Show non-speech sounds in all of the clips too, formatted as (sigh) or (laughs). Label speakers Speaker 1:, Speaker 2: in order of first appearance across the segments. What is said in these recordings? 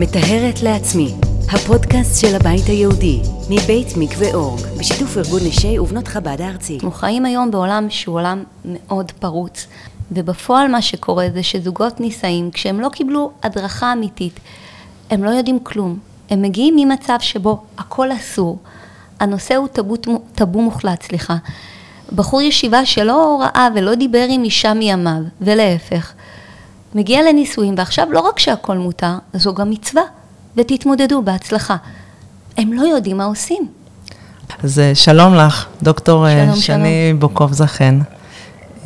Speaker 1: מטהרת לעצמי, הפודקאסט של הבית היהודי, מבית מקווה אורג, בשיתוף ארגון נשי ובנות חב"ד הארצי.
Speaker 2: אנחנו חיים היום בעולם שהוא עולם מאוד פרוץ, ובפועל מה שקורה זה שזוגות נישאים, כשהם לא קיבלו הדרכה אמיתית, הם לא יודעים כלום. הם מגיעים ממצב שבו הכל אסור, הנושא הוא טבו, טבו מוחלט, סליחה. בחור ישיבה שלא ראה ולא דיבר עם אישה מימיו, ולהפך, מגיע לנישואים, ועכשיו לא רק שהכל מותר, זו גם מצווה, ותתמודדו בהצלחה. הם לא יודעים מה עושים.
Speaker 3: אז אה, שלום לך, דוקטור אה, שלום, שני שלום. בוקוב זכן,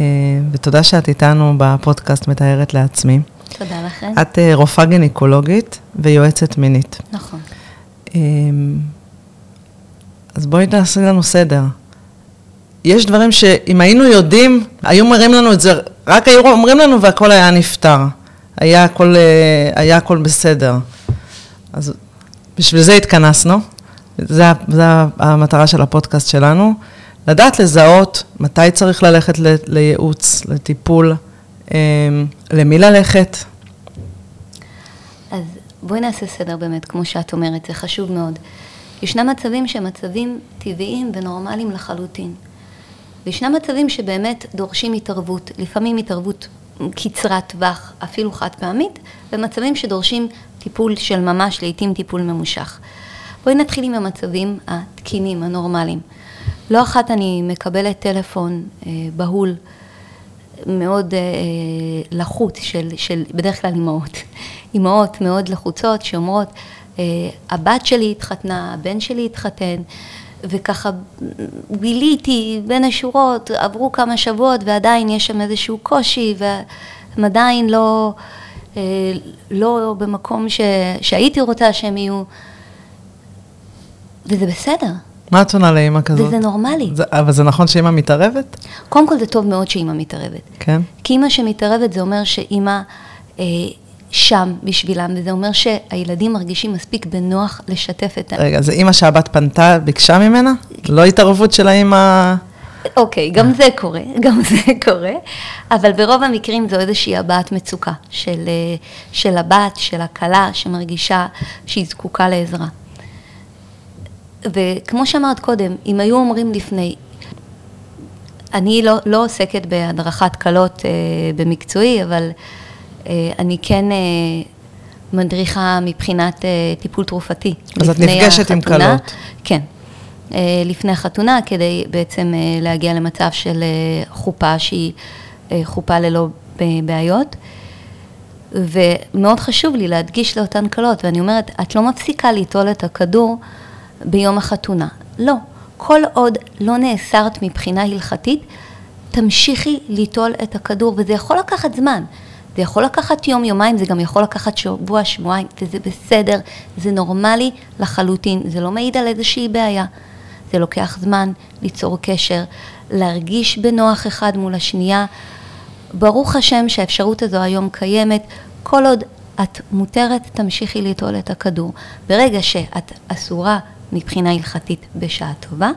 Speaker 3: אה, ותודה שאת איתנו בפודקאסט מתארת לעצמי.
Speaker 2: תודה לכם.
Speaker 3: את רופאה גינקולוגית ויועצת מינית.
Speaker 2: נכון.
Speaker 3: אז בואי נעשה לנו סדר. יש דברים שאם היינו יודעים, היו מראים לנו את זה, רק היו אומרים לנו והכל היה נפתר. היה הכל, אה, היה הכל בסדר. אז בשביל זה התכנסנו. זו המטרה של הפודקאסט שלנו. לדעת לזהות מתי צריך ללכת לייעוץ, לטיפול, אה, למי ללכת.
Speaker 2: אז בואי נעשה סדר באמת, כמו שאת אומרת, זה חשוב מאוד. ישנם מצבים שהם מצבים טבעיים ונורמליים לחלוטין. וישנם מצבים שבאמת דורשים התערבות, לפעמים התערבות קצרת טווח, אפילו חד פעמית, ומצבים שדורשים טיפול של ממש, לעיתים טיפול ממושך. בואי נתחיל עם המצבים התקינים, הנורמליים. לא אחת אני מקבלת טלפון אה, בהול, מאוד אה, לחוץ, של, של בדרך כלל אימהות. (laughs) אימהות מאוד לחוצות שאומרות, אה, הבת שלי התחתנה, הבן שלי התחתן, וככה ביליתי בין השורות, עברו כמה שבועות ועדיין יש שם איזשהו קושי והם עדיין לא, אה, לא במקום ש, שהייתי רוצה שהם יהיו, וזה בסדר.
Speaker 3: מה את עונה לאימא כזאת?
Speaker 2: וזה נורמלי.
Speaker 3: זה, אבל זה נכון שאימא מתערבת?
Speaker 2: קודם כל זה טוב מאוד שאימא מתערבת.
Speaker 3: כן?
Speaker 2: כי אימא שמתערבת זה אומר שאימא אה, שם בשבילם, וזה אומר שהילדים מרגישים מספיק בנוח לשתף את ה...
Speaker 3: רגע, זה אימא שהבת פנתה, ביקשה ממנה? לא התערבות של האימא...
Speaker 2: אוקיי, okay, גם זה קורה, (laughs) גם זה קורה, אבל ברוב המקרים זו איזושהי הבעת מצוקה של, אה, של הבת, של הכלה, שמרגישה שהיא זקוקה לעזרה. וכמו שאמרת קודם, אם היו אומרים לפני, אני לא, לא עוסקת בהדרכת כלות אה, במקצועי, אבל אני כן אה, מדריכה מבחינת אה, טיפול תרופתי.
Speaker 3: אז את נפגשת החתונה, עם כלות.
Speaker 2: כן. לפני החתונה, כדי בעצם להגיע למצב של חופה שהיא חופה ללא בעיות. ומאוד חשוב לי להדגיש לאותן כלות, ואני אומרת, את לא מפסיקה ליטול את הכדור ביום החתונה. לא. כל עוד לא נאסרת מבחינה הלכתית, תמשיכי ליטול את הכדור, וזה יכול לקחת זמן. זה יכול לקחת יום, יומיים, זה גם יכול לקחת שבוע, שבועיים, וזה בסדר, זה נורמלי לחלוטין, זה לא מעיד על איזושהי בעיה. זה לוקח זמן ליצור קשר, להרגיש בנוח אחד מול השנייה. ברוך השם שהאפשרות הזו היום קיימת, כל עוד את מותרת, תמשיכי ליטול את הכדור. ברגע שאת אסורה מבחינה הלכתית בשעה טובה,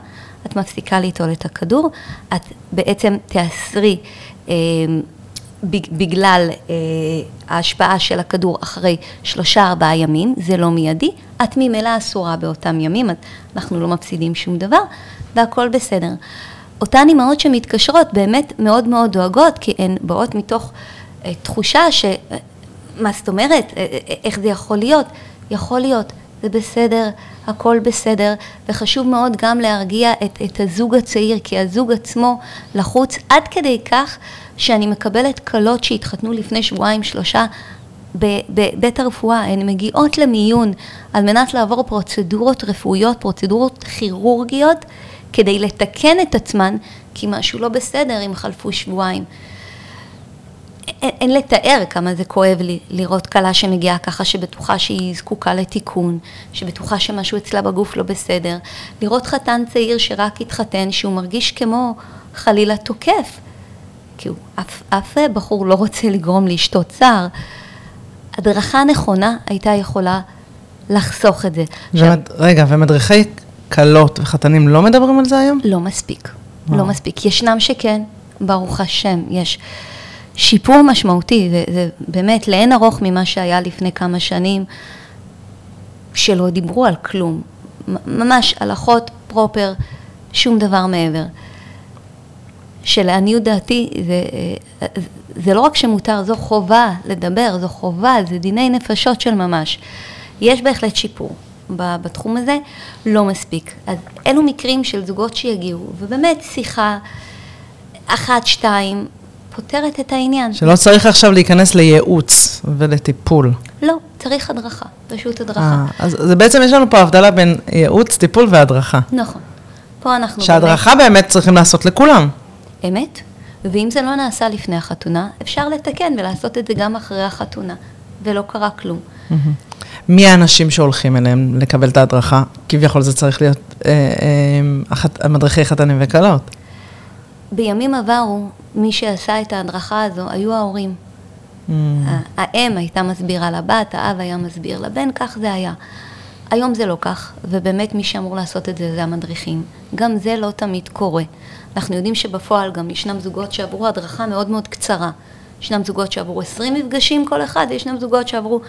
Speaker 2: את מפסיקה ליטול את הכדור, את בעצם תאסרי אה, בגלל אה, ההשפעה של הכדור אחרי שלושה ארבעה ימים, זה לא מיידי, את ממילא אסורה באותם ימים, אנחנו לא מפסידים שום דבר, והכל בסדר. אותן אימהות שמתקשרות באמת מאוד מאוד דואגות, כי הן באות מתוך אה, תחושה ש... אה, מה זאת אומרת? אה, אה, איך זה יכול להיות? יכול להיות, זה בסדר, הכל בסדר, וחשוב מאוד גם להרגיע את, את הזוג הצעיר, כי הזוג עצמו לחוץ עד כדי כך שאני מקבלת כלות שהתחתנו לפני שבועיים שלושה בבית הרפואה, הן מגיעות למיון על מנת לעבור פרוצדורות רפואיות, פרוצדורות כירורגיות, כדי לתקן את עצמן, כי משהו לא בסדר אם חלפו שבועיים. אין, אין לתאר כמה זה כואב לי לראות כלה שמגיעה ככה שבטוחה שהיא זקוקה לתיקון, שבטוחה שמשהו אצלה בגוף לא בסדר, לראות חתן צעיר שרק התחתן, שהוא מרגיש כמו חלילה תוקף, כי הוא, אף, אף בחור לא רוצה לגרום לאשתו צער. הדרכה נכונה הייתה יכולה לחסוך את זה.
Speaker 3: ומד... עכשיו, רגע, ומדריכי כלות וחתנים לא מדברים על זה היום?
Speaker 2: לא מספיק, וואו. לא מספיק. ישנם שכן, ברוך השם, יש שיפור משמעותי, זה, זה באמת לאין ארוך ממה שהיה לפני כמה שנים. שלא דיברו על כלום, ממש הלכות פרופר, שום דבר מעבר. שלעניות דעתי זה, זה לא רק שמותר, זו חובה לדבר, זו חובה, זה דיני נפשות של ממש. יש בהחלט שיפור בתחום הזה, לא מספיק. אז אלו מקרים של זוגות שיגיעו, ובאמת שיחה אחת, שתיים, פותרת את העניין.
Speaker 3: שלא צריך עכשיו להיכנס לייעוץ ולטיפול.
Speaker 2: לא, צריך הדרכה, פשוט הדרכה.
Speaker 3: 아, אז זה בעצם יש לנו פה הבדלה בין ייעוץ, טיפול והדרכה.
Speaker 2: נכון. פה אנחנו
Speaker 3: שהדרכה באמת, באמת צריכים לעשות לכולם.
Speaker 2: אמת, ואם זה לא נעשה לפני החתונה, אפשר לתקן ולעשות את זה גם אחרי החתונה, ולא קרה כלום.
Speaker 3: מי האנשים שהולכים אליהם לקבל את ההדרכה? כביכול זה צריך להיות אה, אה, מדריכי חתנים וכלות.
Speaker 2: בימים עברו, מי שעשה את ההדרכה הזו היו ההורים. Mm. האם הייתה מסבירה לבת, האב היה מסביר לבן, כך זה היה. היום זה לא כך, ובאמת מי שאמור לעשות את זה זה המדריכים. גם זה לא תמיד קורה. אנחנו יודעים שבפועל גם ישנם זוגות שעברו הדרכה מאוד מאוד קצרה. ישנם זוגות שעברו 20 מפגשים כל אחד, וישנם זוגות שעברו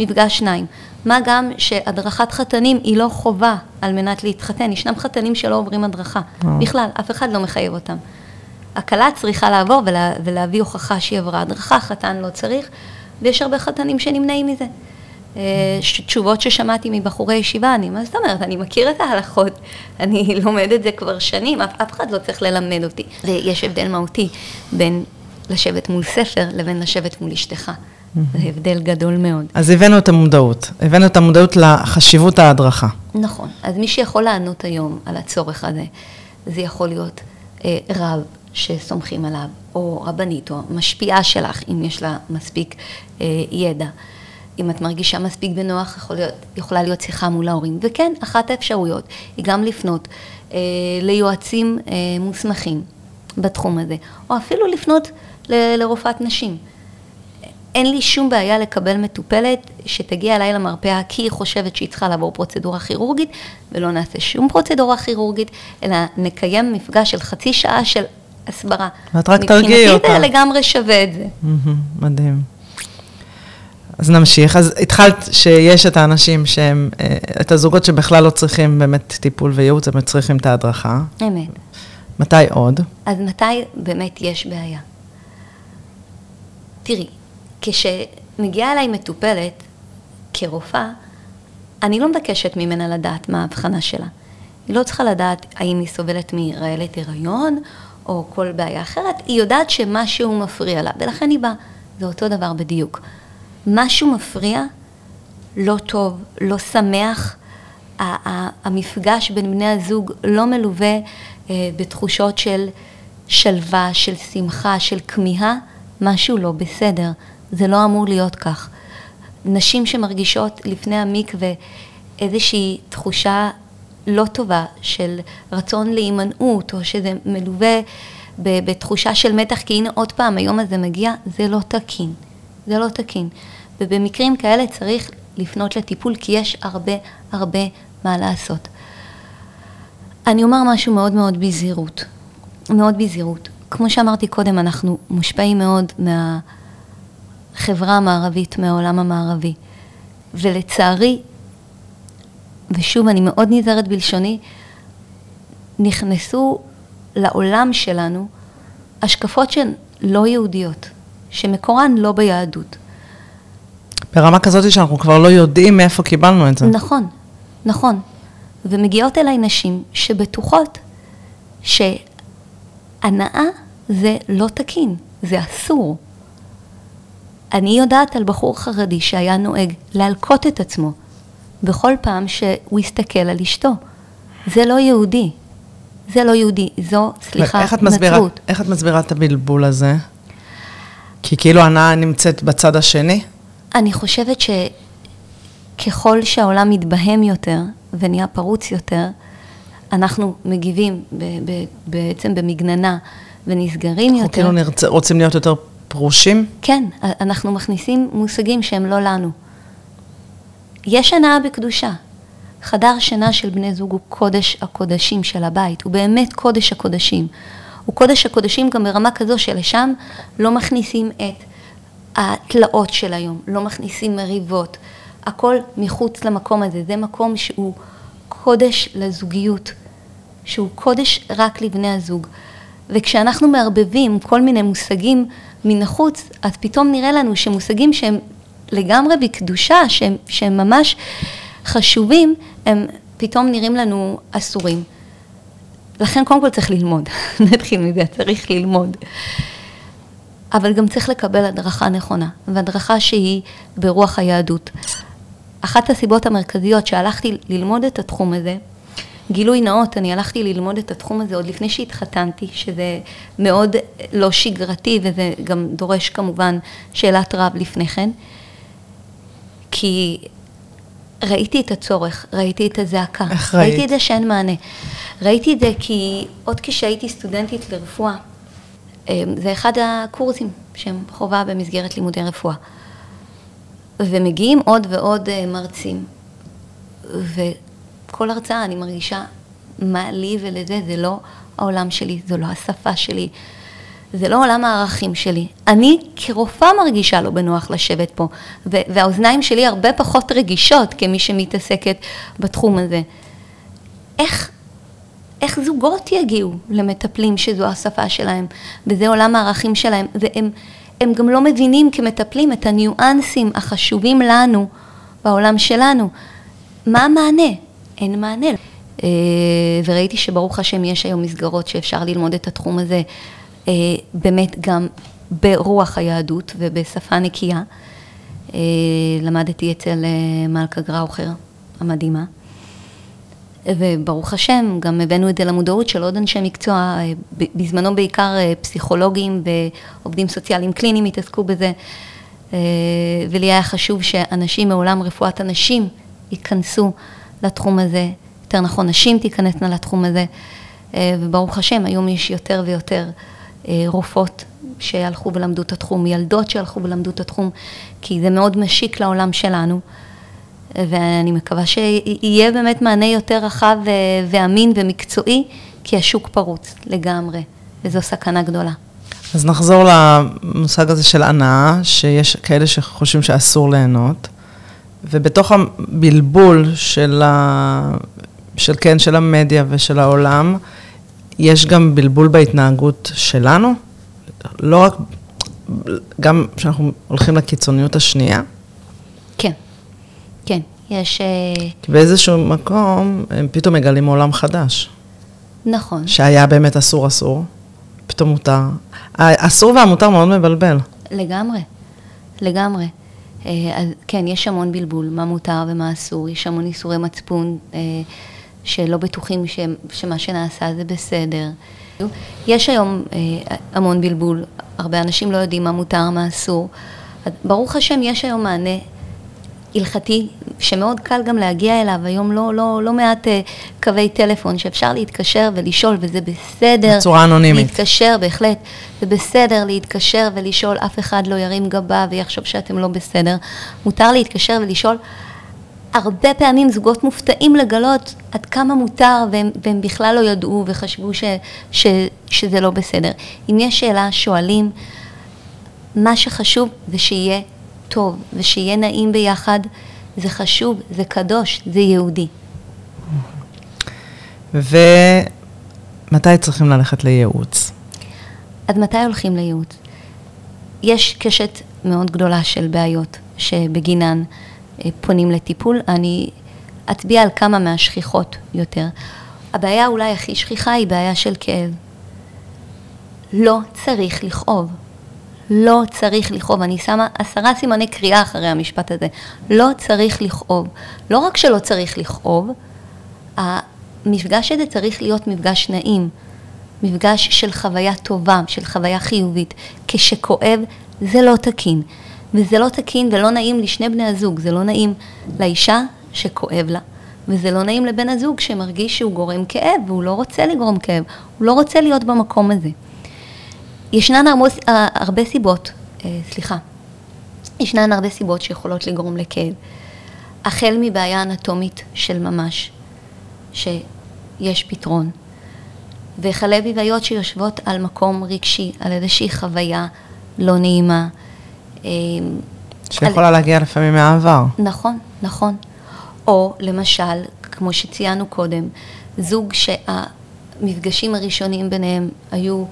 Speaker 2: מפגש שניים. מה גם שהדרכת חתנים היא לא חובה על מנת להתחתן, ישנם חתנים שלא עוברים הדרכה. בכלל, אף אחד לא מחייב אותם. הכלה צריכה לעבור ולה, ולהביא הוכחה שהיא עברה הדרכה, חתן לא צריך, ויש הרבה חתנים שנמנעים מזה. אה, תשובות ששמעתי מבחורי ישיבה, אני, מה זאת אומרת, אני מכיר את ההלכות, אני (laughs) לומד את זה כבר שנים, אף, אף אחד לא צריך ללמד אותי. ויש הבדל מהותי בין לשבת מול ספר לבין לשבת מול אשתך. זה הבדל גדול מאוד.
Speaker 3: אז הבאנו את המודעות, הבאנו את המודעות לחשיבות ההדרכה.
Speaker 2: נכון, אז מי שיכול לענות היום על הצורך הזה, זה יכול להיות אה, רב שסומכים עליו, או רבנית, או משפיעה שלך, אם יש לה מספיק אה, ידע. אם את מרגישה מספיק בנוח, יכול להיות, יכולה להיות שיחה מול ההורים. וכן, אחת האפשרויות היא גם לפנות אה, ליועצים אה, מוסמכים בתחום הזה, או אפילו לפנות ל, לרופאת נשים. אין לי שום בעיה לקבל מטופלת שתגיע אליי למרפאה כי היא חושבת שהיא צריכה לעבור פרוצדורה כירורגית, ולא נעשה שום פרוצדורה כירורגית, אלא נקיים מפגש של חצי שעה של הסברה.
Speaker 3: ואת רק תרגיעי אותה.
Speaker 2: מבחינתי זה לגמרי שווה את זה.
Speaker 3: מדהים. אז נמשיך. אז התחלת שיש את האנשים שהם, אה, את הזוגות שבכלל לא צריכים באמת טיפול וייעוץ, הם צריכים את ההדרכה.
Speaker 2: אמת.
Speaker 3: מתי עוד?
Speaker 2: אז מתי באמת יש בעיה? תראי, כשמגיעה אליי מטופלת כרופאה, אני לא מבקשת ממנה לדעת מה ההבחנה שלה. היא לא צריכה לדעת האם היא סובלת מרעלת הריון או כל בעיה אחרת, היא יודעת שמשהו מפריע לה, ולכן היא באה. זה אותו דבר בדיוק. משהו מפריע, לא טוב, לא שמח, המפגש בין בני הזוג לא מלווה אה, בתחושות של שלווה, של שמחה, של כמיהה, משהו לא בסדר. זה לא אמור להיות כך. נשים שמרגישות לפני המקווה איזושהי תחושה לא טובה של רצון להימנעות, או שזה מלווה בתחושה של מתח, כי הנה עוד פעם היום הזה מגיע, זה לא תקין. זה לא תקין. ובמקרים כאלה צריך לפנות לטיפול, כי יש הרבה הרבה מה לעשות. אני אומר משהו מאוד מאוד בזהירות, מאוד בזהירות. כמו שאמרתי קודם, אנחנו מושפעים מאוד מהחברה המערבית, מהעולם המערבי. ולצערי, ושוב, אני מאוד נזהרת בלשוני, נכנסו לעולם שלנו השקפות שהן לא יהודיות, שמקורן לא ביהדות.
Speaker 3: ברמה כזאת שאנחנו כבר לא יודעים מאיפה קיבלנו את זה.
Speaker 2: נכון, נכון. ומגיעות אליי נשים שבטוחות שהנאה זה לא תקין, זה אסור. אני יודעת על בחור חרדי שהיה נוהג להלקות את עצמו בכל פעם שהוא הסתכל על אשתו. זה לא יהודי. זה לא יהודי, זו, סליחה, איך נצרות.
Speaker 3: איך את מסבירה את הבלבול הזה? כי כאילו הנאה נמצאת בצד השני?
Speaker 2: אני חושבת שככל שהעולם מתבהם יותר ונהיה פרוץ יותר, אנחנו מגיבים ב- ב- בעצם במגננה ונסגרים
Speaker 3: אנחנו
Speaker 2: יותר.
Speaker 3: אנחנו כאילו נרצה, רוצים להיות יותר פרושים?
Speaker 2: כן, אנחנו מכניסים מושגים שהם לא לנו. יש הנאה בקדושה. חדר שינה של בני זוג הוא קודש הקודשים של הבית, הוא באמת קודש הקודשים. הוא קודש הקודשים גם ברמה כזו שלשם לא מכניסים את התלאות של היום, לא מכניסים מריבות. הכל מחוץ למקום הזה. זה מקום שהוא קודש לזוגיות, שהוא קודש רק לבני הזוג. וכשאנחנו מערבבים כל מיני מושגים מן החוץ, אז פתאום נראה לנו שמושגים שהם לגמרי בקדושה, שהם, שהם ממש חשובים, הם פתאום נראים לנו אסורים. לכן קודם כל צריך ללמוד, (laughs) נתחיל מזה, צריך ללמוד. אבל גם צריך לקבל הדרכה נכונה, והדרכה שהיא ברוח היהדות. אחת הסיבות המרכזיות שהלכתי ללמוד את התחום הזה, גילוי נאות, אני הלכתי ללמוד את התחום הזה עוד לפני שהתחתנתי, שזה מאוד לא שגרתי וזה גם דורש כמובן שאלת רב לפני כן, כי ראיתי את הצורך, ראיתי את הזעקה,
Speaker 3: איך ראית?
Speaker 2: ראיתי את זה שאין מענה. ראיתי את זה כי עוד כשהייתי סטודנטית לרפואה, אה, זה אחד הקורסים שהם חובה במסגרת לימודי רפואה. ומגיעים עוד ועוד אה, מרצים, וכל הרצאה אני מרגישה מה לי ולזה, זה לא העולם שלי, זו לא השפה שלי, זה לא עולם הערכים שלי. אני כרופאה מרגישה לא בנוח לשבת פה, והאוזניים שלי הרבה פחות רגישות כמי שמתעסקת בתחום הזה. איך, איך זוגות יגיעו למטפלים שזו השפה שלהם, וזה עולם הערכים שלהם, והם הם גם לא מבינים כמטפלים את הניואנסים החשובים לנו בעולם שלנו. מה המענה? אין מענה. אה, וראיתי שברוך השם יש היום מסגרות שאפשר ללמוד את התחום הזה באמת גם ברוח היהדות ובשפה נקייה. אה, למדתי אצל מלכה גראוכר המדהימה. וברוך השם, גם הבאנו את זה למודעות של עוד אנשי מקצוע, בזמנו בעיקר פסיכולוגים ועובדים סוציאליים קליניים התעסקו בזה, ולי היה חשוב שאנשים מעולם רפואת הנשים ייכנסו לתחום הזה, יותר נכון, נשים תיכנסנה לתחום הזה, וברוך השם, היום יש יותר ויותר רופאות שהלכו ולמדו את התחום, ילדות שהלכו ולמדו את התחום, כי זה מאוד משיק לעולם שלנו. ואני מקווה שיהיה באמת מענה יותר רחב ואמין ומקצועי, כי השוק פרוץ לגמרי, וזו סכנה גדולה.
Speaker 3: אז נחזור למושג הזה של הנאה, שיש כאלה שחושבים שאסור ליהנות, ובתוך הבלבול של, ה... של, כן, של המדיה ושל העולם, יש גם בלבול בהתנהגות שלנו, לא רק, גם כשאנחנו הולכים לקיצוניות השנייה.
Speaker 2: כן, כן, יש... אה,
Speaker 3: כי באיזשהו מקום הם פתאום מגלים עולם חדש.
Speaker 2: נכון.
Speaker 3: שהיה באמת אסור אסור, פתאום מותר. האסור והמותר מאוד מבלבל.
Speaker 2: לגמרי, לגמרי. אה, אז כן, יש המון בלבול, מה מותר ומה אסור, יש המון איסורי מצפון. שלא בטוחים ש, שמה שנעשה זה בסדר. יש היום אה, המון בלבול, הרבה אנשים לא יודעים מה מותר, מה אסור. ברוך השם, יש היום מענה הלכתי, שמאוד קל גם להגיע אליו, היום לא, לא, לא מעט אה, קווי טלפון שאפשר להתקשר ולשאול, וזה בסדר.
Speaker 3: בצורה אנונימית.
Speaker 2: להתקשר, בהחלט. זה בסדר להתקשר ולשאול, אף אחד לא ירים גבה ויחשוב שאתם לא בסדר. מותר להתקשר ולשאול. הרבה פעמים זוגות מופתעים לגלות עד כמה מותר והם, והם בכלל לא ידעו וחשבו ש, ש, שזה לא בסדר. אם יש שאלה, שואלים, מה שחשוב זה שיהיה טוב ושיהיה נעים ביחד, זה חשוב, זה קדוש, זה יהודי.
Speaker 3: ומתי צריכים ללכת לייעוץ?
Speaker 2: עד מתי הולכים לייעוץ? יש קשת מאוד גדולה של בעיות שבגינן פונים לטיפול. אני אצביע על כמה מהשכיחות יותר. הבעיה אולי הכי שכיחה היא בעיה של כאב. לא צריך לכאוב. לא צריך לכאוב. אני שמה עשרה סימני קריאה אחרי המשפט הזה. לא צריך לכאוב. לא רק שלא צריך לכאוב, המפגש הזה צריך להיות מפגש נעים. מפגש של חוויה טובה, של חוויה חיובית. כשכואב, זה לא תקין. וזה לא תקין ולא נעים לשני בני הזוג, זה לא נעים לאישה שכואב לה, וזה לא נעים לבן הזוג שמרגיש שהוא גורם כאב, והוא לא רוצה לגרום כאב, הוא לא רוצה להיות במקום הזה. ישנן הרבה, הרבה סיבות, אה, סליחה, ישנן הרבה סיבות שיכולות לגרום לכאב. החל מבעיה אנטומית של ממש, שיש פתרון, וכלה בבעיות שיושבות על מקום רגשי, על איזושהי חוויה לא נעימה, אמ,
Speaker 3: שיכולה להגיע לפעמים מהעבר.
Speaker 2: נכון, נכון. או למשל, כמו שציינו קודם, זוג שהמפגשים הראשונים ביניהם היו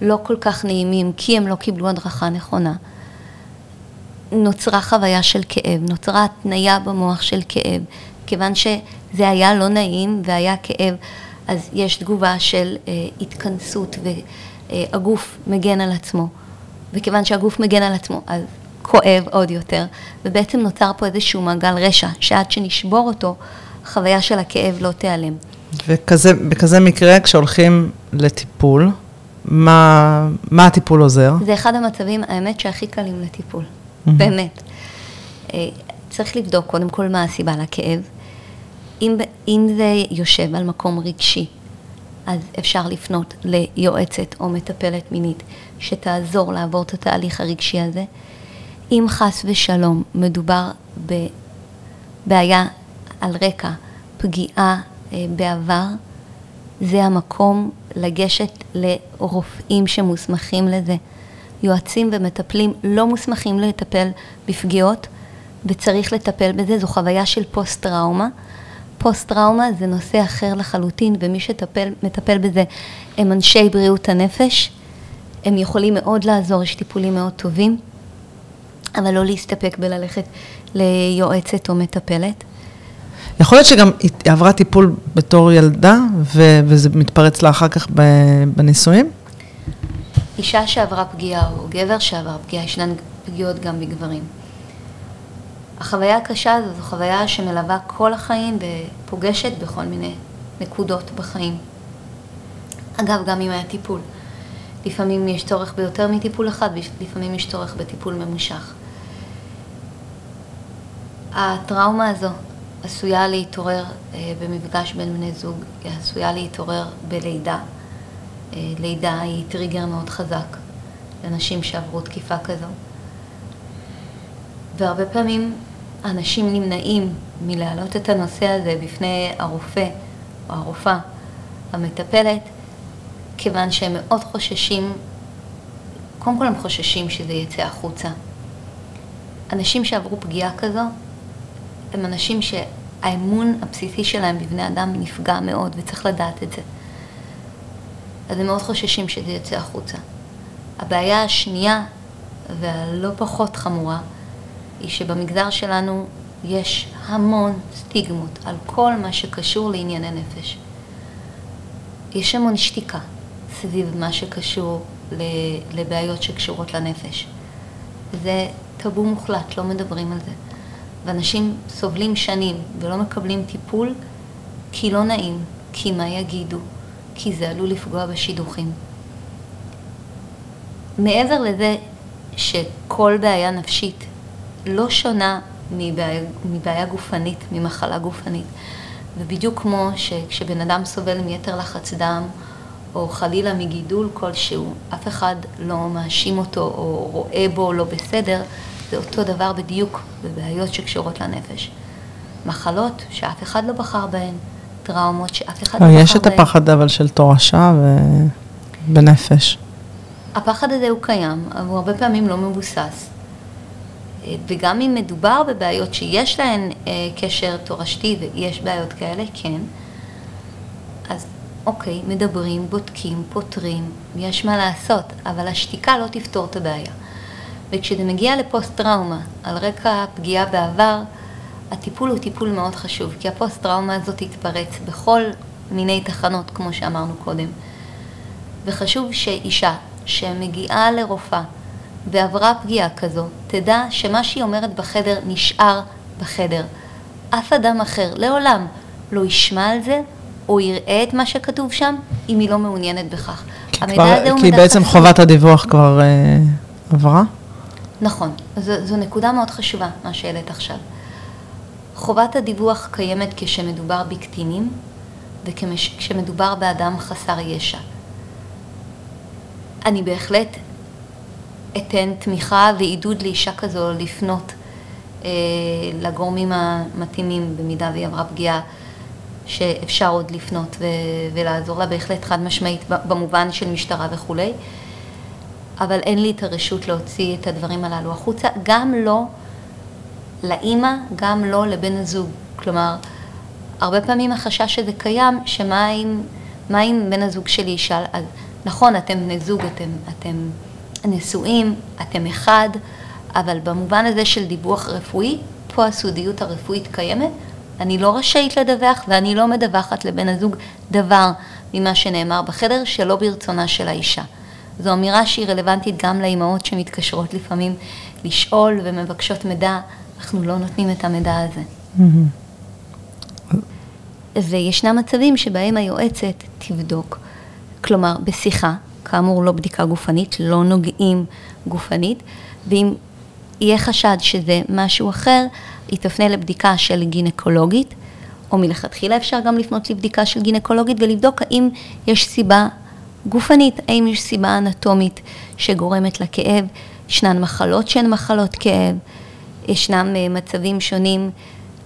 Speaker 2: לא כל כך נעימים כי הם לא קיבלו הדרכה נכונה. נוצרה חוויה של כאב, נוצרה התניה במוח של כאב, כיוון שזה היה לא נעים והיה כאב, אז יש תגובה של אה, התכנסות והגוף מגן על עצמו, וכיוון שהגוף מגן על עצמו, אז כואב עוד יותר, ובעצם נוצר פה איזשהו מעגל רשע, שעד שנשבור אותו, החוויה של הכאב לא תיעלם.
Speaker 3: ובכזה מקרה, כשהולכים לטיפול, מה, מה הטיפול עוזר?
Speaker 2: זה אחד המצבים, האמת, שהכי קלים לטיפול, mm-hmm. באמת. אה, צריך לבדוק קודם כל מה הסיבה לכאב. אם, אם זה יושב על מקום רגשי, אז אפשר לפנות ליועצת או מטפלת מינית שתעזור לעבור את התהליך הרגשי הזה. אם חס ושלום מדובר בבעיה על רקע פגיעה אה, בעבר, זה המקום לגשת לרופאים שמוסמכים לזה. יועצים ומטפלים לא מוסמכים לטפל בפגיעות, וצריך לטפל בזה, זו חוויה של פוסט-טראומה. פוסט-טראומה זה נושא אחר לחלוטין, ומי שמטפל בזה הם אנשי בריאות הנפש. הם יכולים מאוד לעזור, יש טיפולים מאוד טובים, אבל לא להסתפק בללכת ליועצת או מטפלת.
Speaker 3: יכול להיות שגם היא עברה טיפול בתור ילדה, ו- וזה מתפרץ לה אחר כך בנישואים?
Speaker 2: אישה שעברה פגיעה או גבר שעבר פגיעה, ישנן פגיעות גם בגברים. החוויה הקשה הזו זו חוויה שמלווה כל החיים ופוגשת בכל מיני נקודות בחיים. אגב, גם אם היה טיפול. לפעמים יש צורך ביותר מטיפול אחד, לפעמים יש צורך בטיפול ממושך. הטראומה הזו עשויה להתעורר אה, במפגש בין בני זוג, היא עשויה להתעורר בלידה. אה, לידה היא טריגר מאוד חזק לנשים שעברו תקיפה כזו. והרבה פעמים אנשים נמנעים מלהעלות את הנושא הזה בפני הרופא או הרופאה המטפלת, כיוון שהם מאוד חוששים, קודם כל הם חוששים שזה יצא החוצה. אנשים שעברו פגיעה כזו, הם אנשים שהאמון הבסיסי שלהם בבני אדם נפגע מאוד, וצריך לדעת את זה. אז הם מאוד חוששים שזה יצא החוצה. הבעיה השנייה, והלא פחות חמורה, היא שבמגזר שלנו יש המון סטיגמות על כל מה שקשור לענייני נפש. יש המון שתיקה סביב מה שקשור לבעיות שקשורות לנפש. זה טאבו מוחלט, לא מדברים על זה. ואנשים סובלים שנים ולא מקבלים טיפול כי לא נעים, כי מה יגידו, כי זה עלול לפגוע בשידוכים. מעבר לזה שכל בעיה נפשית לא שונה מבעיה, מבעיה גופנית, ממחלה גופנית. ובדיוק כמו שכשבן אדם סובל מיתר לחץ דם, או חלילה מגידול כלשהו, אף אחד לא מאשים אותו או רואה בו לא בסדר, זה אותו דבר בדיוק בבעיות שקשורות לנפש. מחלות שאף אחד לא בחר בהן, טראומות שאף אחד לא, לא בחר בהן.
Speaker 3: יש את הפחד אבל של תורשה ובנפש.
Speaker 2: הפחד הזה הוא קיים, אבל הוא הרבה פעמים לא מבוסס. וגם אם מדובר בבעיות שיש להן אה, קשר תורשתי ויש בעיות כאלה, כן, אוקיי, מדברים, בודקים, פותרים, יש מה לעשות, אבל השתיקה לא תפתור את הבעיה. וכשזה מגיע לפוסט-טראומה על רקע פגיעה בעבר, הטיפול הוא טיפול מאוד חשוב, כי הפוסט-טראומה הזאת תתפרץ בכל מיני תחנות, כמו שאמרנו קודם. וחשוב שאישה שמגיעה לרופאה ועברה פגיעה כזו, תדע שמה שהיא אומרת בחדר נשאר בחדר. אף אדם אחר לעולם לא ישמע על זה או יראה את מה שכתוב שם, אם היא לא מעוניינת בכך.
Speaker 3: המידע כבר, הזה הוא כי בעצם חשוב. חובת הדיווח כבר אה, עברה?
Speaker 2: נכון, זו, זו נקודה מאוד חשובה, מה שהעלית עכשיו. חובת הדיווח קיימת כשמדובר בקטינים וכשמדובר באדם חסר ישע. אני בהחלט אתן תמיכה ועידוד לאישה כזו לפנות אה, לגורמים המתאימים במידה והיא עברה פגיעה, שאפשר עוד לפנות ו- ולעזור לה בהחלט חד משמעית במובן של משטרה וכולי, אבל אין לי את הרשות להוציא את הדברים הללו החוצה, גם לא לאימא, גם לא לבן הזוג. כלומר, הרבה פעמים החשש הזה קיים, שמה אם, מה אם בן הזוג שלי ישאל, אז נכון, אתם בני זוג, אתם, אתם נשואים, אתם אחד, אבל במובן הזה של דיווח רפואי, פה הסודיות הרפואית קיימת, אני לא רשאית לדווח ואני לא מדווחת לבן הזוג דבר ממה שנאמר בחדר שלא ברצונה של האישה. זו אמירה שהיא רלוונטית גם לאימהות שמתקשרות לפעמים לשאול ומבקשות מידע, אנחנו לא נותנים את המידע הזה. וישנם מצבים שבהם היועצת תבדוק, כלומר בשיחה, כאמור לא בדיקה גופנית, לא נוגעים גופנית, ואם יהיה חשד שזה משהו אחר, היא תפנה לבדיקה של גינקולוגית, או מלכתחילה אפשר גם לפנות לבדיקה של גינקולוגית ולבדוק האם יש סיבה גופנית, האם יש סיבה אנטומית שגורמת לכאב, ישנן מחלות שהן מחלות כאב, ישנם אה, מצבים שונים.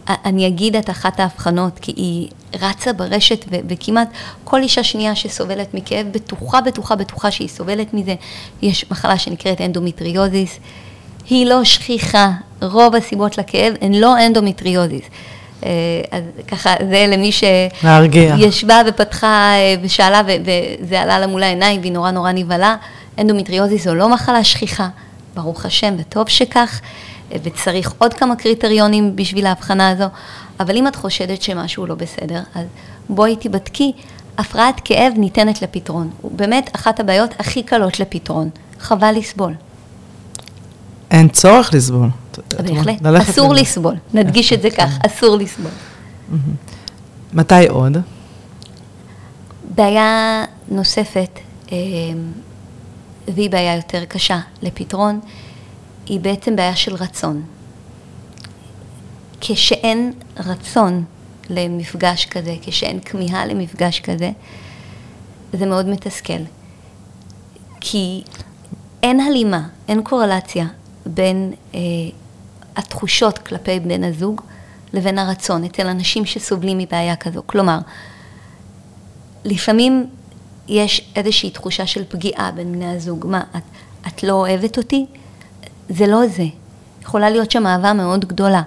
Speaker 2: אני אגיד את אחת ההבחנות, כי היא רצה ברשת וכמעט כל אישה שנייה שסובלת מכאב, בטוחה, בטוחה, בטוחה שהיא סובלת מזה. יש מחלה שנקראת אנדומטריוזיס, היא לא שכיחה, רוב הסיבות לכאב הן לא אנדומטריוזיס. אה, אז ככה, זה למי שישבה ופתחה אה, ושאלה וזה עלה לה מול העיניים והיא נורא נורא נבהלה, אנדומטריוזיס זו לא מחלה שכיחה, ברוך השם, וטוב שכך, אה, וצריך עוד כמה קריטריונים בשביל ההבחנה הזו, אבל אם את חושדת שמשהו לא בסדר, אז בואי תבדקי, הפרעת כאב ניתנת לפתרון. באמת אחת הבעיות הכי קלות לפתרון, חבל לסבול.
Speaker 3: אין צורך לסבול.
Speaker 2: בהחלט, אסור לסבול, נדגיש את זה כך, אסור לסבול.
Speaker 3: מתי עוד?
Speaker 2: בעיה נוספת, אה, והיא בעיה יותר קשה לפתרון, היא בעצם בעיה של רצון. כשאין רצון למפגש כזה, כשאין כמיהה למפגש כזה, זה מאוד מתסכל. כי אין הלימה, אין קורלציה בין אה, התחושות כלפי בן הזוג לבין הרצון אצל אנשים שסובלים מבעיה כזו. כלומר, לפעמים יש איזושהי תחושה של פגיעה בין בני הזוג. מה, את, את לא אוהבת אותי? זה לא זה. יכולה להיות שם אהבה מאוד גדולה.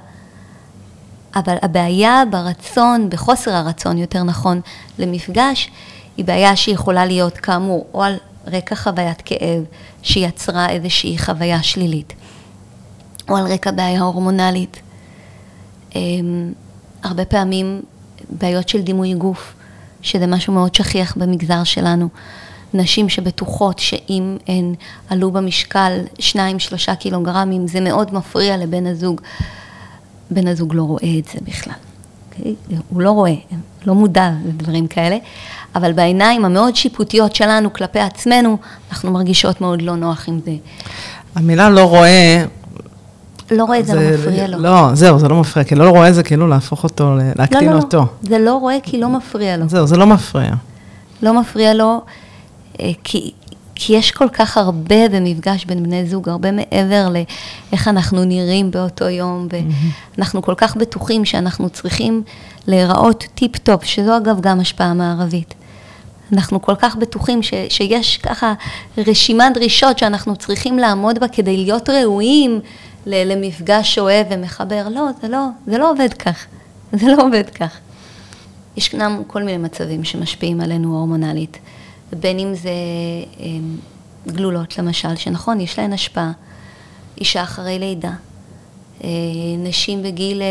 Speaker 2: אבל הבעיה ברצון, בחוסר הרצון יותר נכון, למפגש, היא בעיה שיכולה להיות כאמור או על רקע חוויית כאב שיצרה איזושהי חוויה שלילית, או על רקע בעיה הורמונלית. אמ, הרבה פעמים בעיות של דימוי גוף, שזה משהו מאוד שכיח במגזר שלנו. נשים שבטוחות שאם הן עלו במשקל שניים, שלושה קילוגרמים, זה מאוד מפריע לבן הזוג. בן הזוג לא רואה את זה בכלל. Okay? אוקיי? הוא לא רואה, לא מודע לדברים כאלה, אבל בעיניים המאוד שיפוטיות שלנו כלפי עצמנו, אנחנו מרגישות מאוד לא נוח עם זה.
Speaker 3: המילה לא רואה...
Speaker 2: לא רואה, זה, זה לא מפריע לו.
Speaker 3: לא, זהו, זה לא מפריע, כי לא רואה זה כאילו להפוך אותו, להקטין לא, לא, אותו. לא,
Speaker 2: זה לא רואה כי לא מפריע לו.
Speaker 3: זהו, זה לא מפריע.
Speaker 2: לא מפריע לו, אה, כי, כי יש כל כך הרבה במפגש בין בני זוג, הרבה מעבר לאיך אנחנו נראים באותו יום, ואנחנו כל כך בטוחים שאנחנו צריכים להיראות טיפ-טופ, שזו אגב גם השפעה מערבית. אנחנו כל כך בטוחים ש, שיש ככה רשימת דרישות שאנחנו צריכים לעמוד בה כדי להיות ראויים למפגש אוהב ומחבר. לא, זה לא, זה לא עובד כך. (laughs) זה לא עובד כך. ישנם כל מיני מצבים שמשפיעים עלינו הורמונלית. בין אם זה אמ, גלולות למשל, שנכון, יש להן השפעה, אישה אחרי לידה, אה, נשים בגיל, אה,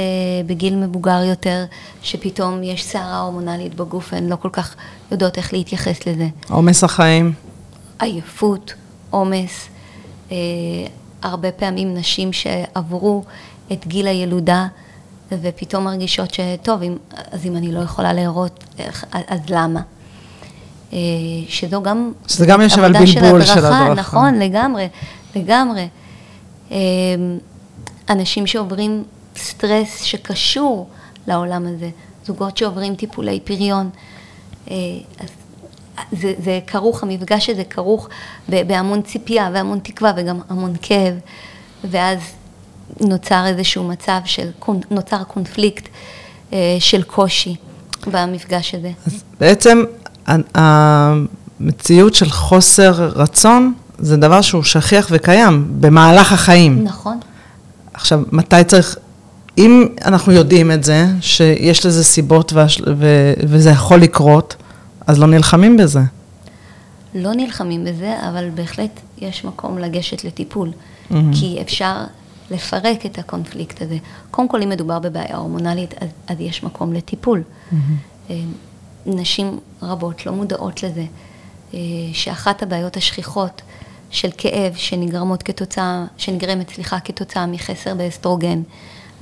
Speaker 2: בגיל מבוגר יותר, שפתאום יש סערה הורמונלית בגוף והן לא כל כך יודעות איך להתייחס לזה.
Speaker 3: עומס החיים.
Speaker 2: עייפות, עומס, אה, הרבה פעמים נשים שעברו את גיל הילודה ופתאום מרגישות שטוב, אם, אז אם אני לא יכולה להראות, אז למה? אה, שזו גם...
Speaker 3: שזה גם יושב על בלבול של הדרכה.
Speaker 2: נכון, לגמרי, לגמרי. אה, אנשים שעוברים סטרס שקשור לעולם הזה, זוגות שעוברים טיפולי פריון. אה, זה, זה כרוך, המפגש הזה כרוך בהמון ציפייה והמון תקווה וגם המון כאב, ואז נוצר איזשהו מצב של, נוצר קונפליקט של קושי במפגש הזה.
Speaker 3: אז בעצם המציאות של חוסר רצון זה דבר שהוא שכיח וקיים במהלך החיים.
Speaker 2: נכון.
Speaker 3: עכשיו, מתי צריך אם אנחנו יודעים את זה, שיש לזה סיבות והש... ו... וזה יכול לקרות, אז לא נלחמים בזה.
Speaker 2: לא נלחמים בזה, אבל בהחלט יש מקום לגשת לטיפול. Mm-hmm. כי אפשר לפרק את הקונפליקט הזה. קודם כל, אם מדובר בבעיה הורמונלית, אז, אז יש מקום לטיפול. Mm-hmm. נשים רבות לא מודעות לזה, אה, שאחת הבעיות השכיחות של כאב שנגרמות כתוצאה, שנגרמת, סליחה, כתוצאה מחסר באסטרוגן,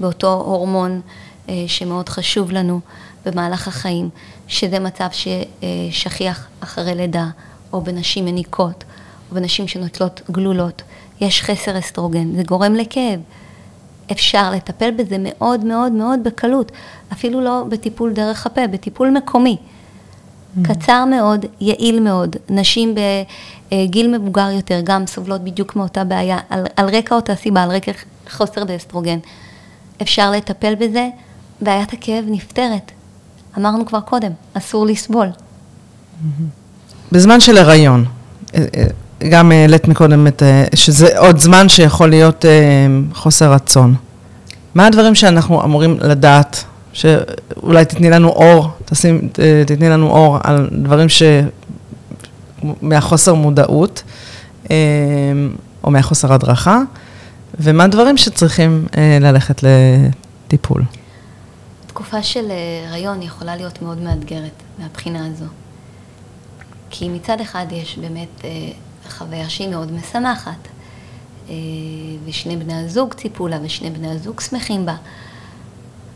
Speaker 2: באותו הורמון אה, שמאוד חשוב לנו במהלך החיים, שזה מצב ששכיח אחרי לידה, או בנשים מניקות, או בנשים שנוטלות גלולות, יש חסר אסטרוגן, זה גורם לכאב. אפשר לטפל בזה מאוד מאוד מאוד בקלות, אפילו לא בטיפול דרך הפה, בטיפול מקומי. קצר מאוד, יעיל מאוד. נשים בגיל מבוגר יותר גם סובלות בדיוק מאותה בעיה, על, על רקע אותה סיבה, על רקע חוסר באסטרוגן. אפשר לטפל בזה, בעיית הכאב נפתרת. אמרנו כבר קודם, אסור לסבול.
Speaker 3: בזמן של הריון, אה, אה, גם העלית מקודם את, אה, שזה עוד זמן שיכול להיות חוסר רצון. מה הדברים שאנחנו אמורים לדעת, שאולי תתני לנו אור, תשים, תתני לנו אור על דברים ש... מהחוסר מודעות, או מהחוסר הדרכה, ומה הדברים שצריכים ללכת לטיפול.
Speaker 2: תקופה של הריון יכולה להיות מאוד מאתגרת מהבחינה הזו. כי מצד אחד יש באמת אה, חוויה שהיא מאוד משמחת, אה, ושני בני הזוג ציפו לה ושני בני הזוג שמחים בה.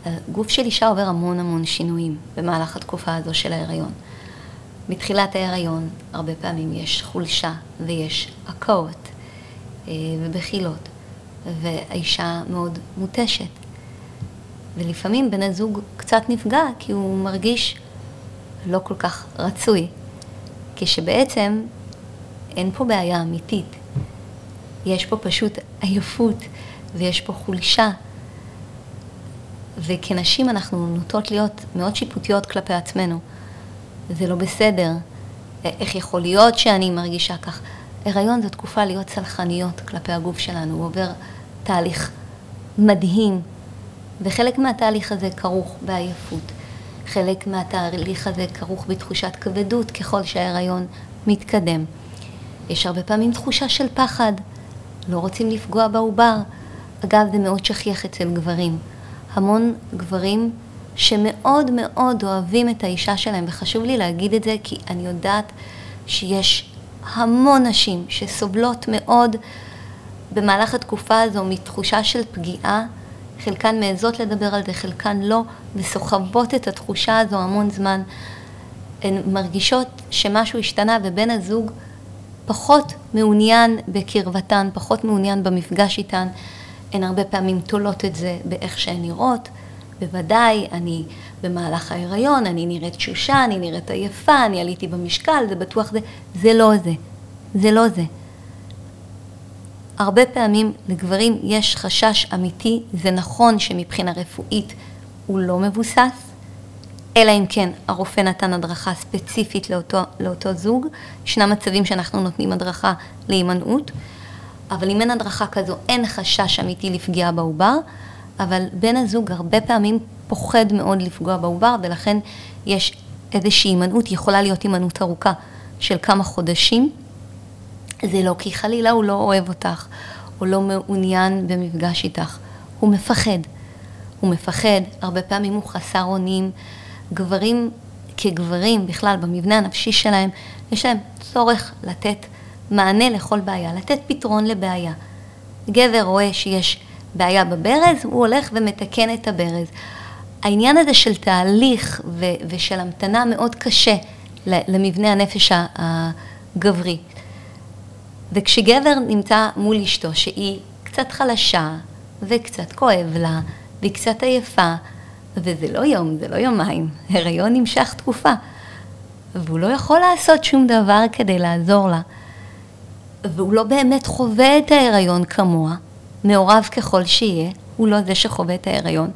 Speaker 2: הגוף של אישה עובר המון המון שינויים במהלך התקופה הזו של ההיריון. מתחילת ההיריון הרבה פעמים יש חולשה ויש עקאות אה, ובחילות, והאישה מאוד מותשת. ולפעמים בן הזוג קצת נפגע כי הוא מרגיש לא כל כך רצוי כשבעצם אין פה בעיה אמיתית. יש פה פשוט עייפות ויש פה חולשה. וכנשים אנחנו נוטות להיות מאוד שיפוטיות כלפי עצמנו. זה לא בסדר. איך יכול להיות שאני מרגישה כך? הריון זו תקופה להיות סלחניות כלפי הגוף שלנו, הוא עובר תהליך מדהים, וחלק מהתהליך הזה כרוך בעייפות. חלק מהתהליך הזה כרוך בתחושת כבדות ככל שההיריון מתקדם. יש הרבה פעמים תחושה של פחד, לא רוצים לפגוע בעובר. אגב, זה מאוד שכיח אצל גברים. המון גברים שמאוד מאוד אוהבים את האישה שלהם, וחשוב לי להגיד את זה כי אני יודעת שיש המון נשים שסובלות מאוד במהלך התקופה הזו מתחושה של פגיעה חלקן מעזות לדבר על זה, חלקן לא, וסוחבות את התחושה הזו המון זמן. הן מרגישות שמשהו השתנה ובן הזוג פחות מעוניין בקרבתן, פחות מעוניין במפגש איתן. הן הרבה פעמים תולות את זה באיך שהן נראות. בוודאי, אני במהלך ההיריון, אני נראית תשושה, אני נראית עייפה, אני עליתי במשקל, זה בטוח זה. זה לא זה. זה לא זה. הרבה פעמים לגברים יש חשש אמיתי, זה נכון שמבחינה רפואית הוא לא מבוסס, אלא אם כן הרופא נתן הדרכה ספציפית לאותו, לאותו זוג. ישנם מצבים שאנחנו נותנים הדרכה להימנעות, אבל אם אין הדרכה כזו אין חשש אמיתי לפגיעה בעובר, אבל בן הזוג הרבה פעמים פוחד מאוד לפגוע בעובר ולכן יש איזושהי הימנעות, יכולה להיות הימנעות ארוכה של כמה חודשים. זה לא כי חלילה הוא לא אוהב אותך, או לא מעוניין במפגש איתך. הוא מפחד. הוא מפחד, הרבה פעמים הוא חסר אונים. גברים כגברים, בכלל, במבנה הנפשי שלהם, יש להם צורך לתת מענה לכל בעיה, לתת פתרון לבעיה. גבר רואה שיש בעיה בברז, הוא הולך ומתקן את הברז. העניין הזה של תהליך ו- ושל המתנה מאוד קשה למבנה הנפש הגברי. וכשגבר נמצא מול אשתו שהיא קצת חלשה וקצת כואב לה והיא קצת עייפה, וזה לא יום, זה לא יומיים, הריון נמשך תקופה, והוא לא יכול לעשות שום דבר כדי לעזור לה, והוא לא באמת חווה את ההריון כמוה, מעורב ככל שיהיה, הוא לא זה שחווה את ההריון.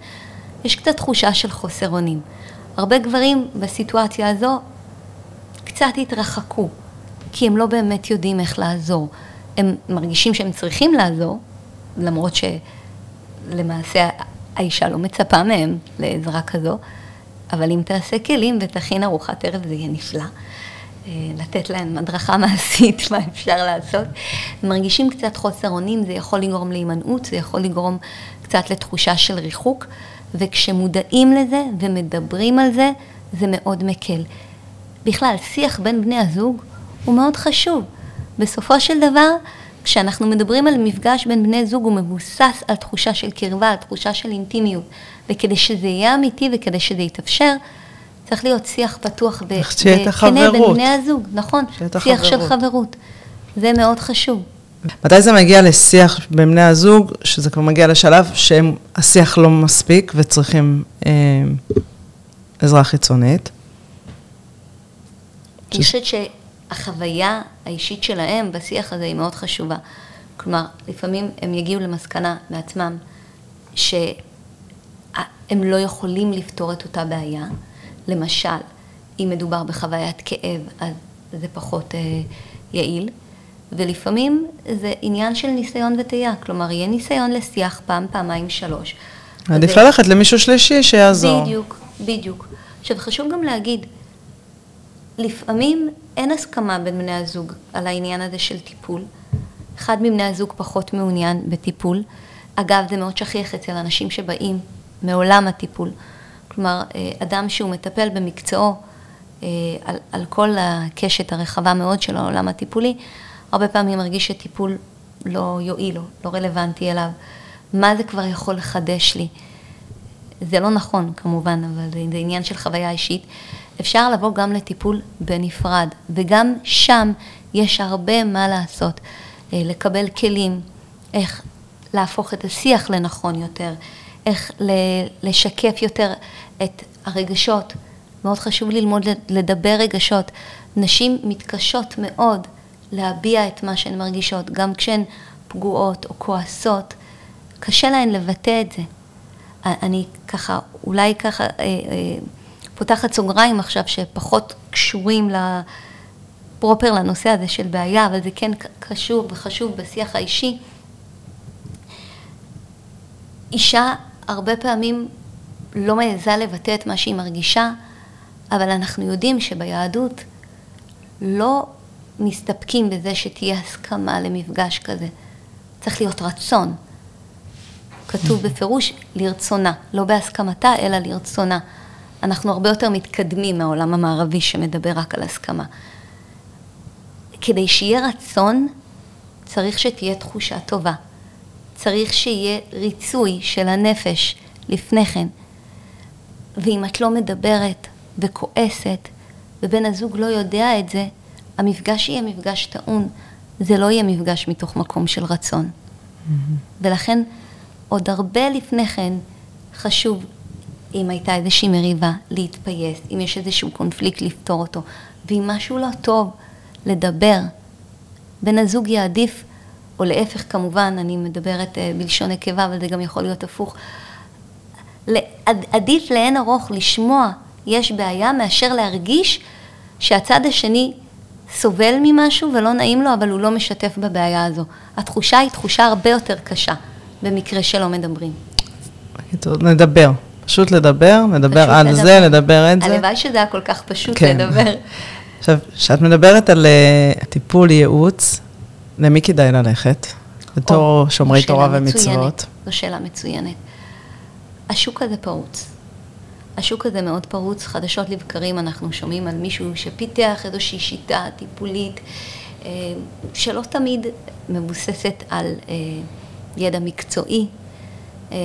Speaker 2: יש קצת תחושה של חוסר אונים. הרבה גברים בסיטואציה הזו קצת התרחקו, כי הם לא באמת יודעים איך לעזור. הם מרגישים שהם צריכים לעזור, למרות שלמעשה האישה לא מצפה מהם לעזרה כזו, אבל אם תעשה כלים ותכין ארוחת ערב זה יהיה נפלא. אה, לתת להם הדרכה (laughs) מעשית, מה אפשר לעשות. מרגישים קצת חוסר אונים, זה יכול לגרום להימנעות, זה יכול לגרום קצת לתחושה של ריחוק, וכשמודעים לזה ומדברים על זה, זה מאוד מקל. בכלל, שיח בין בני הזוג הוא מאוד חשוב. בסופו של דבר, כשאנחנו מדברים על מפגש בין בני זוג, הוא מבוסס על תחושה של קרבה, על תחושה של אינטימיות. וכדי שזה יהיה אמיתי וכדי שזה יתאפשר, צריך להיות שיח פתוח וכנה בין בני הזוג, נכון, שיח של חברות. זה מאוד חשוב.
Speaker 3: מתי זה מגיע לשיח בין בני הזוג, שזה כבר מגיע לשלב שהשיח לא מספיק וצריכים אה, עזרה חיצונית?
Speaker 2: אני חושבת שהחוויה האישית שלהם בשיח הזה היא מאוד חשובה. כלומר, לפעמים הם יגיעו למסקנה מעצמם שהם לא יכולים לפתור את אותה בעיה. למשל, אם מדובר בחוויית כאב, אז זה פחות אה, יעיל. ולפעמים זה עניין של ניסיון וטעייה, כלומר, יהיה ניסיון לשיח פעם, פעמיים, שלוש.
Speaker 3: עדיף ו... ללכת למישהו שלישי שיעזור.
Speaker 2: בדיוק, בדיוק. עכשיו, חשוב גם להגיד, לפעמים אין הסכמה בין בני הזוג על העניין הזה של טיפול. אחד מבני הזוג פחות מעוניין בטיפול. אגב, זה מאוד שכיח אצל אנשים שבאים מעולם הטיפול. כלומר, אה, אדם שהוא מטפל במקצועו אה, על, על כל הקשת הרחבה מאוד של העולם הטיפולי, הרבה פעמים מרגיש שטיפול לא יועיל לו, לא רלוונטי אליו. מה זה כבר יכול לחדש לי? זה לא נכון כמובן, אבל זה עניין של חוויה אישית. אפשר לבוא גם לטיפול בנפרד, וגם שם יש הרבה מה לעשות. אה, לקבל כלים, איך להפוך את השיח לנכון יותר, איך לשקף יותר את הרגשות. מאוד חשוב ללמוד לדבר רגשות. נשים מתקשות מאוד להביע את מה שהן מרגישות, גם כשהן פגועות או כועסות. קשה להן לבטא את זה. אני ככה, אולי ככה, אה, אה, פותחת סוגריים עכשיו שפחות קשורים לפרופר לנושא הזה של בעיה, אבל זה כן קשור וחשוב בשיח האישי. אישה הרבה פעמים לא מעיזה לבטא את מה שהיא מרגישה, אבל אנחנו יודעים שביהדות לא מסתפקים בזה שתהיה הסכמה למפגש כזה. צריך להיות רצון. כתוב בפירוש לרצונה, לא בהסכמתה, אלא לרצונה. אנחנו הרבה יותר מתקדמים מהעולם המערבי שמדבר רק על הסכמה. כדי שיהיה רצון, צריך שתהיה תחושה טובה. צריך שיהיה ריצוי של הנפש לפני כן. ואם את לא מדברת וכועסת, ובן הזוג לא יודע את זה, המפגש יהיה מפגש טעון, זה לא יהיה מפגש מתוך מקום של רצון. Mm-hmm. ולכן, עוד הרבה לפני כן, חשוב, אם הייתה איזושהי מריבה, להתפייס, אם יש איזשהו קונפליקט, לפתור אותו, ואם משהו לא טוב, לדבר. בן הזוג יעדיף, או להפך כמובן, אני מדברת uh, בלשון נקבה, אבל זה גם יכול להיות הפוך, עדיף לאין ארוך לשמוע יש בעיה מאשר להרגיש שהצד השני סובל ממשהו ולא נעים לו, אבל הוא לא משתף בבעיה הזו. התחושה היא תחושה הרבה יותר קשה במקרה שלא מדברים.
Speaker 3: נדבר, פשוט לדבר, נדבר פשוט על לדבר. זה, לדבר את זה.
Speaker 2: הלוואי שזה היה כל כך פשוט כן. לדבר.
Speaker 3: עכשיו, כשאת מדברת על uh, טיפול ייעוץ, למי כדאי ללכת? בתור או, שומרי תורה ומצוות.
Speaker 2: זו שאלה מצוינת. השוק הזה פרוץ. השוק הזה מאוד פרוץ, חדשות לבקרים אנחנו שומעים על מישהו שפיתח איזושהי שיטה טיפולית אה, שלא תמיד מבוססת על אה, ידע מקצועי. אה,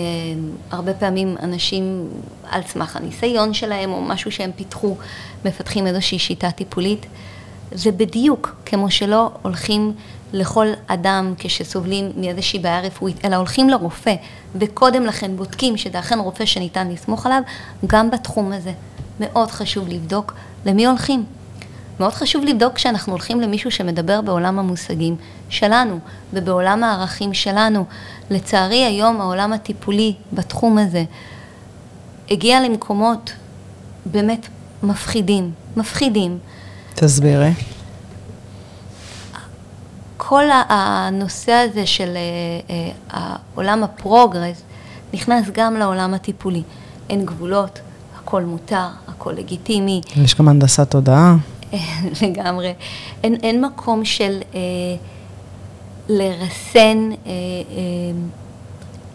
Speaker 2: הרבה פעמים אנשים על סמך הניסיון שלהם או משהו שהם פיתחו מפתחים איזושהי שיטה טיפולית. זה בדיוק כמו שלא הולכים לכל אדם כשסובלים מאיזושהי בעיה רפואית, אלא הולכים לרופא וקודם לכן בודקים שזה אכן רופא שניתן לסמוך עליו, גם בתחום הזה. מאוד חשוב לבדוק למי הולכים. מאוד חשוב לבדוק כשאנחנו הולכים למישהו שמדבר בעולם המושגים שלנו ובעולם הערכים שלנו. לצערי היום העולם הטיפולי בתחום הזה הגיע למקומות באמת מפחידים, מפחידים.
Speaker 3: תסבירי.
Speaker 2: כל הנושא הזה של אה, אה, עולם הפרוגרס נכנס גם לעולם הטיפולי. אין גבולות, הכל מותר, הכל לגיטימי.
Speaker 3: יש גם הנדסת תודעה. (laughs)
Speaker 2: לגמרי. אין, אין מקום של אה, לרסן אה, אה,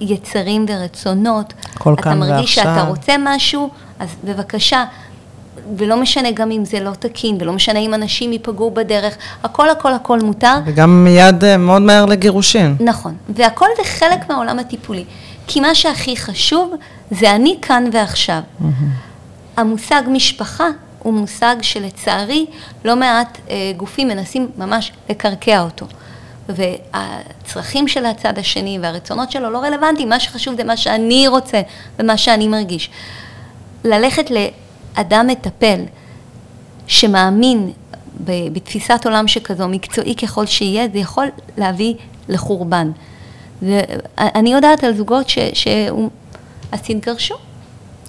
Speaker 2: יצרים ורצונות.
Speaker 3: הכל כאן ועכשיו.
Speaker 2: אתה מרגיש שאתה רוצה משהו, אז בבקשה. ולא משנה גם אם זה לא תקין, ולא משנה אם אנשים ייפגעו בדרך, הכל הכל הכל מותר.
Speaker 3: וגם מיד אה, מאוד מהר לגירושין.
Speaker 2: נכון, והכל זה חלק מהעולם הטיפולי. כי מה שהכי חשוב זה אני כאן ועכשיו. Mm-hmm. המושג משפחה הוא מושג שלצערי לא מעט אה, גופים מנסים ממש לקרקע אותו. והצרכים של הצד השני והרצונות שלו לא רלוונטיים, מה שחשוב זה מה שאני רוצה ומה שאני מרגיש. ללכת לאדם מטפל שמאמין בתפיסת עולם שכזו, מקצועי ככל שיהיה, זה יכול להביא לחורבן. ואני יודעת על זוגות ש... ש... אז תתגרשו.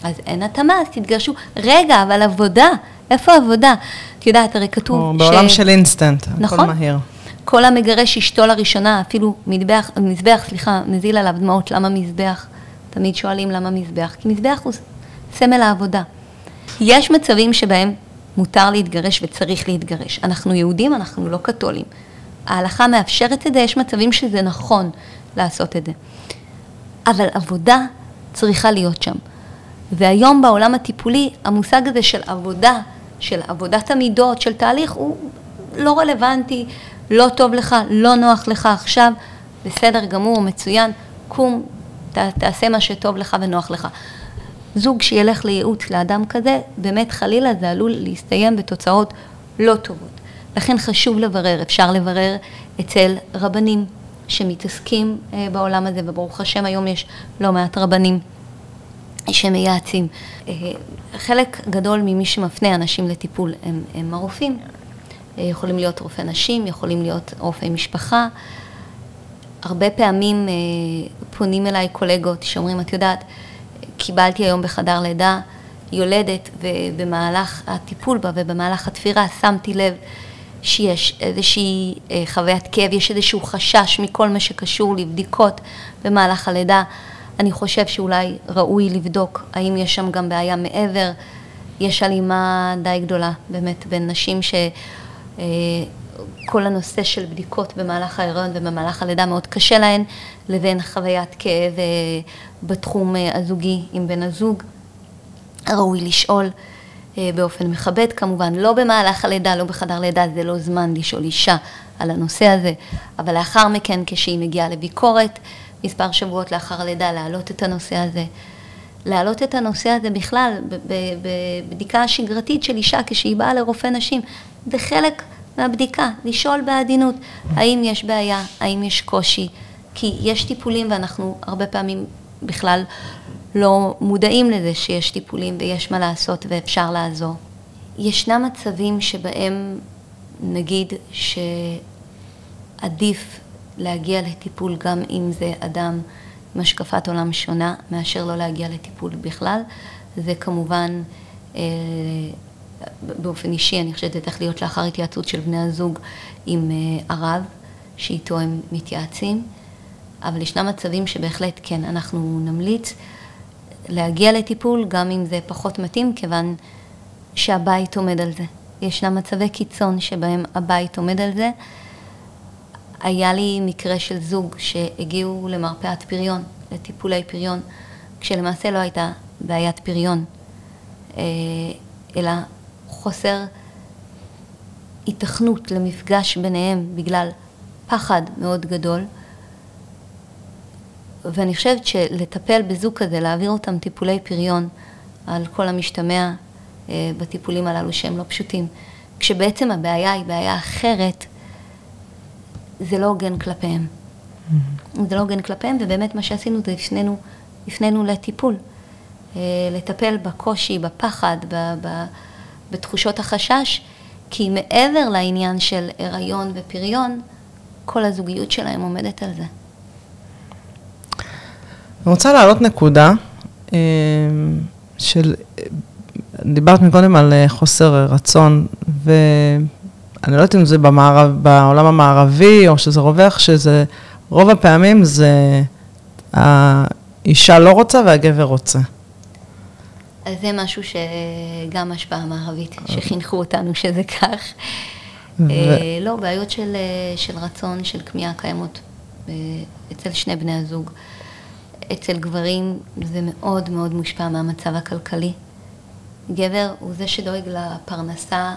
Speaker 2: אז אין התאמה, אז תתגרשו. רגע, אבל עבודה, איפה עבודה? את יודעת, הרי כתוב
Speaker 3: ש... בעולם של אינסטנט,
Speaker 2: נכון?
Speaker 3: הכל מהיר.
Speaker 2: כל המגרש אשתו לראשונה, אפילו מזבח, מזבח, סליחה, מזיל עליו דמעות, למה מזבח? תמיד שואלים למה מזבח, כי מזבח הוא סמל העבודה. יש מצבים שבהם מותר להתגרש וצריך להתגרש. אנחנו יהודים, אנחנו לא קתולים. ההלכה מאפשרת את זה, יש מצבים שזה נכון לעשות את זה. אבל עבודה צריכה להיות שם. והיום בעולם הטיפולי, המושג הזה של עבודה, של עבודת המידות, של תהליך, הוא לא רלוונטי, לא טוב לך, לא נוח לך עכשיו, בסדר גמור, מצוין, קום, ת, תעשה מה שטוב לך ונוח לך. זוג שילך לייעוץ לאדם כזה, באמת חלילה זה עלול להסתיים בתוצאות לא טובות. לכן חשוב לברר, אפשר לברר אצל רבנים שמתעסקים אה, בעולם הזה, וברוך השם היום יש לא מעט רבנים שמייעצים. אה, חלק גדול ממי שמפנה אנשים לטיפול הם, הם הרופאים. אה, יכולים להיות רופאי נשים, יכולים להיות רופאי משפחה. הרבה פעמים פונים אליי קולגות שאומרים, את יודעת, קיבלתי היום בחדר לידה יולדת, ובמהלך הטיפול בה ובמהלך התפירה שמתי לב שיש איזושהי חוויית כאב, יש איזשהו חשש מכל מה שקשור לבדיקות במהלך הלידה. אני חושב שאולי ראוי לבדוק האם יש שם גם בעיה מעבר. יש הלימה די גדולה באמת בין נשים שכל אה, הנושא של בדיקות במהלך ההיריון ובמהלך הלידה מאוד קשה להן, לבין חוויית כאב אה, בתחום אה, הזוגי עם בן הזוג. ראוי לשאול באופן מכבד כמובן, לא במהלך הלידה, לא בחדר לידה, זה לא זמן לשאול אישה על הנושא הזה, אבל לאחר מכן כשהיא מגיעה לביקורת, מספר שבועות לאחר הלידה, להעלות את הנושא הזה. להעלות את הנושא הזה בכלל, בבדיקה שגרתית של אישה כשהיא באה לרופא נשים, זה חלק מהבדיקה, לשאול בעדינות, האם יש בעיה, האם יש קושי, כי יש טיפולים ואנחנו הרבה פעמים בכלל לא מודעים לזה שיש טיפולים ויש מה לעשות ואפשר לעזור. ישנם מצבים שבהם נגיד שעדיף להגיע לטיפול גם אם זה אדם עם השקפת עולם שונה מאשר לא להגיע לטיפול בכלל. זה כמובן, אה, באופן אישי, אני חושבת שזה צריך להיות לאחר התייעצות של בני הזוג עם אה, הרב, שאיתו הם מתייעצים, אבל ישנם מצבים שבהחלט כן, אנחנו נמליץ להגיע לטיפול, גם אם זה פחות מתאים, כיוון שהבית עומד על זה. ישנם מצבי קיצון שבהם הבית עומד על זה. היה לי מקרה של זוג שהגיעו למרפאת פריון, לטיפולי פריון, כשלמעשה לא הייתה בעיית פריון, אה, אלא חוסר היתכנות למפגש ביניהם בגלל פחד מאוד גדול. ואני חושבת שלטפל בזוג כזה, להעביר אותם טיפולי פריון על כל המשתמע אה, בטיפולים הללו שהם לא פשוטים, כשבעצם הבעיה היא בעיה אחרת, זה לא הוגן כלפיהם. Mm-hmm. זה לא הוגן כלפיהם, ובאמת מה שעשינו זה הפנינו, הפנינו לטיפול. אה, לטפל בקושי, בפחד, ב, ב, בתחושות החשש, כי מעבר לעניין של הריון ופריון, כל הזוגיות שלהם עומדת על זה.
Speaker 3: אני רוצה להעלות נקודה אה, של, דיברת מקודם על אה, חוסר רצון, ו... אני לא יודעת אם זה במערב, בעולם המערבי, או שזה רווח, שזה, רוב הפעמים זה האימהות אישה לא רוצה והגבר רוצה.
Speaker 2: אז זה משהו שגם השפעה מערבית, שחינכו אותנו שזה כך.
Speaker 3: ו-
Speaker 2: אה, לא, בעיות של, אה, של רצון, של כמיהה קיימות אה, אצל שני בני הזוג. אצל גברים זה מאוד מאוד מושפע מהמצב הכלכלי. גבר הוא זה שדואג לפרנסה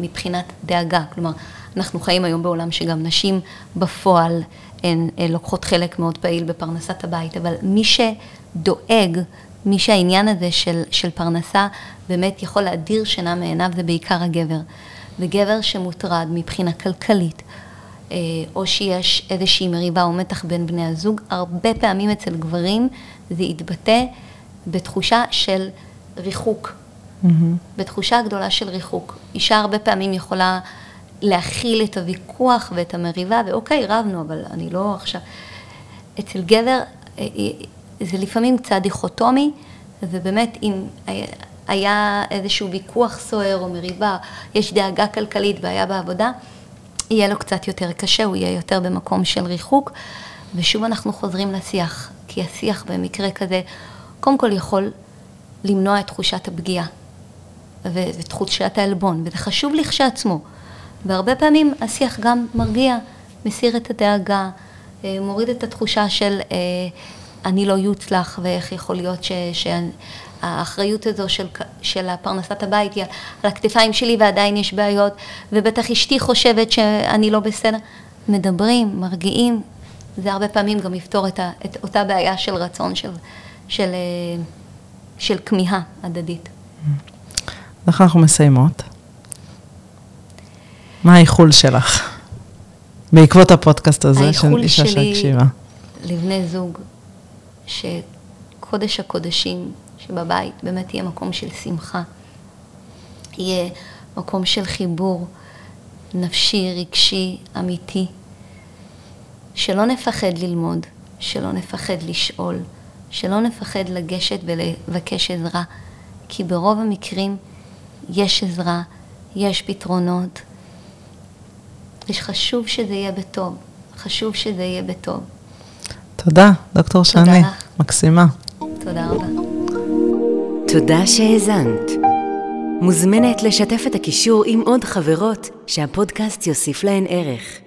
Speaker 2: מבחינת דאגה. כלומר, אנחנו חיים היום בעולם שגם נשים בפועל הן, הן לוקחות חלק מאוד פעיל בפרנסת הבית, אבל מי שדואג, מי שהעניין הזה של, של פרנסה באמת יכול להדיר שינה מעיניו זה בעיקר הגבר. וגבר שמוטרד מבחינה כלכלית, אה, או שיש איזושהי מריבה או מתח בין בני הזוג, הרבה פעמים אצל גברים זה יתבטא בתחושה של ריחוק, בתחושה גדולה של ריחוק. אישה הרבה פעמים יכולה להכיל את הוויכוח ואת המריבה, ואוקיי, רבנו, אבל אני לא עכשיו... אצל גבר אה, אה, זה לפעמים קצת דיכוטומי, ובאמת אם היה איזשהו ויכוח סוער או מריבה, יש דאגה כלכלית, בעיה בעבודה, יהיה לו קצת יותר קשה, הוא יהיה יותר במקום של ריחוק, ושוב אנחנו חוזרים לשיח, כי השיח במקרה כזה, קודם כל יכול למנוע את תחושת הפגיעה ותחושת העלבון, וזה חשוב לכשעצמו. והרבה פעמים השיח גם מרגיע, מסיר את הדאגה, אה, מוריד את התחושה של אה, אני לא יוצלח ואיך יכול להיות ש, שהאחריות הזו של, של הפרנסת הבית היא על הכתפיים שלי ועדיין יש בעיות, ובטח אשתי חושבת שאני לא בסדר. מדברים, מרגיעים, זה הרבה פעמים גם יפתור את, ה, את אותה בעיה של רצון, של, של, של כמיהה הדדית.
Speaker 3: איך אנחנו מסיימות? מה האיחול שלך? בעקבות הפודקאסט הזה של אישה שהקשיבה.
Speaker 2: האיחול שלי לבני זוג, שקודש הקודשים שבבית באמת יהיה מקום של שמחה, יהיה מקום של חיבור נפשי, רגשי, אמיתי, שלא נפחד ללמוד, שלא נפחד לשאול, שלא נפחד לגשת ולבקש עזרה, כי ברוב המקרים יש עזרה, יש פתרונות, וחשוב שזה יהיה בטוב, חשוב שזה יהיה בטוב.
Speaker 3: תודה, דוקטור שני, מקסימה.
Speaker 2: תודה רבה.
Speaker 1: תודה שהאזנת. מוזמנת לשתף את הקישור עם עוד חברות שהפודקאסט יוסיף להן ערך.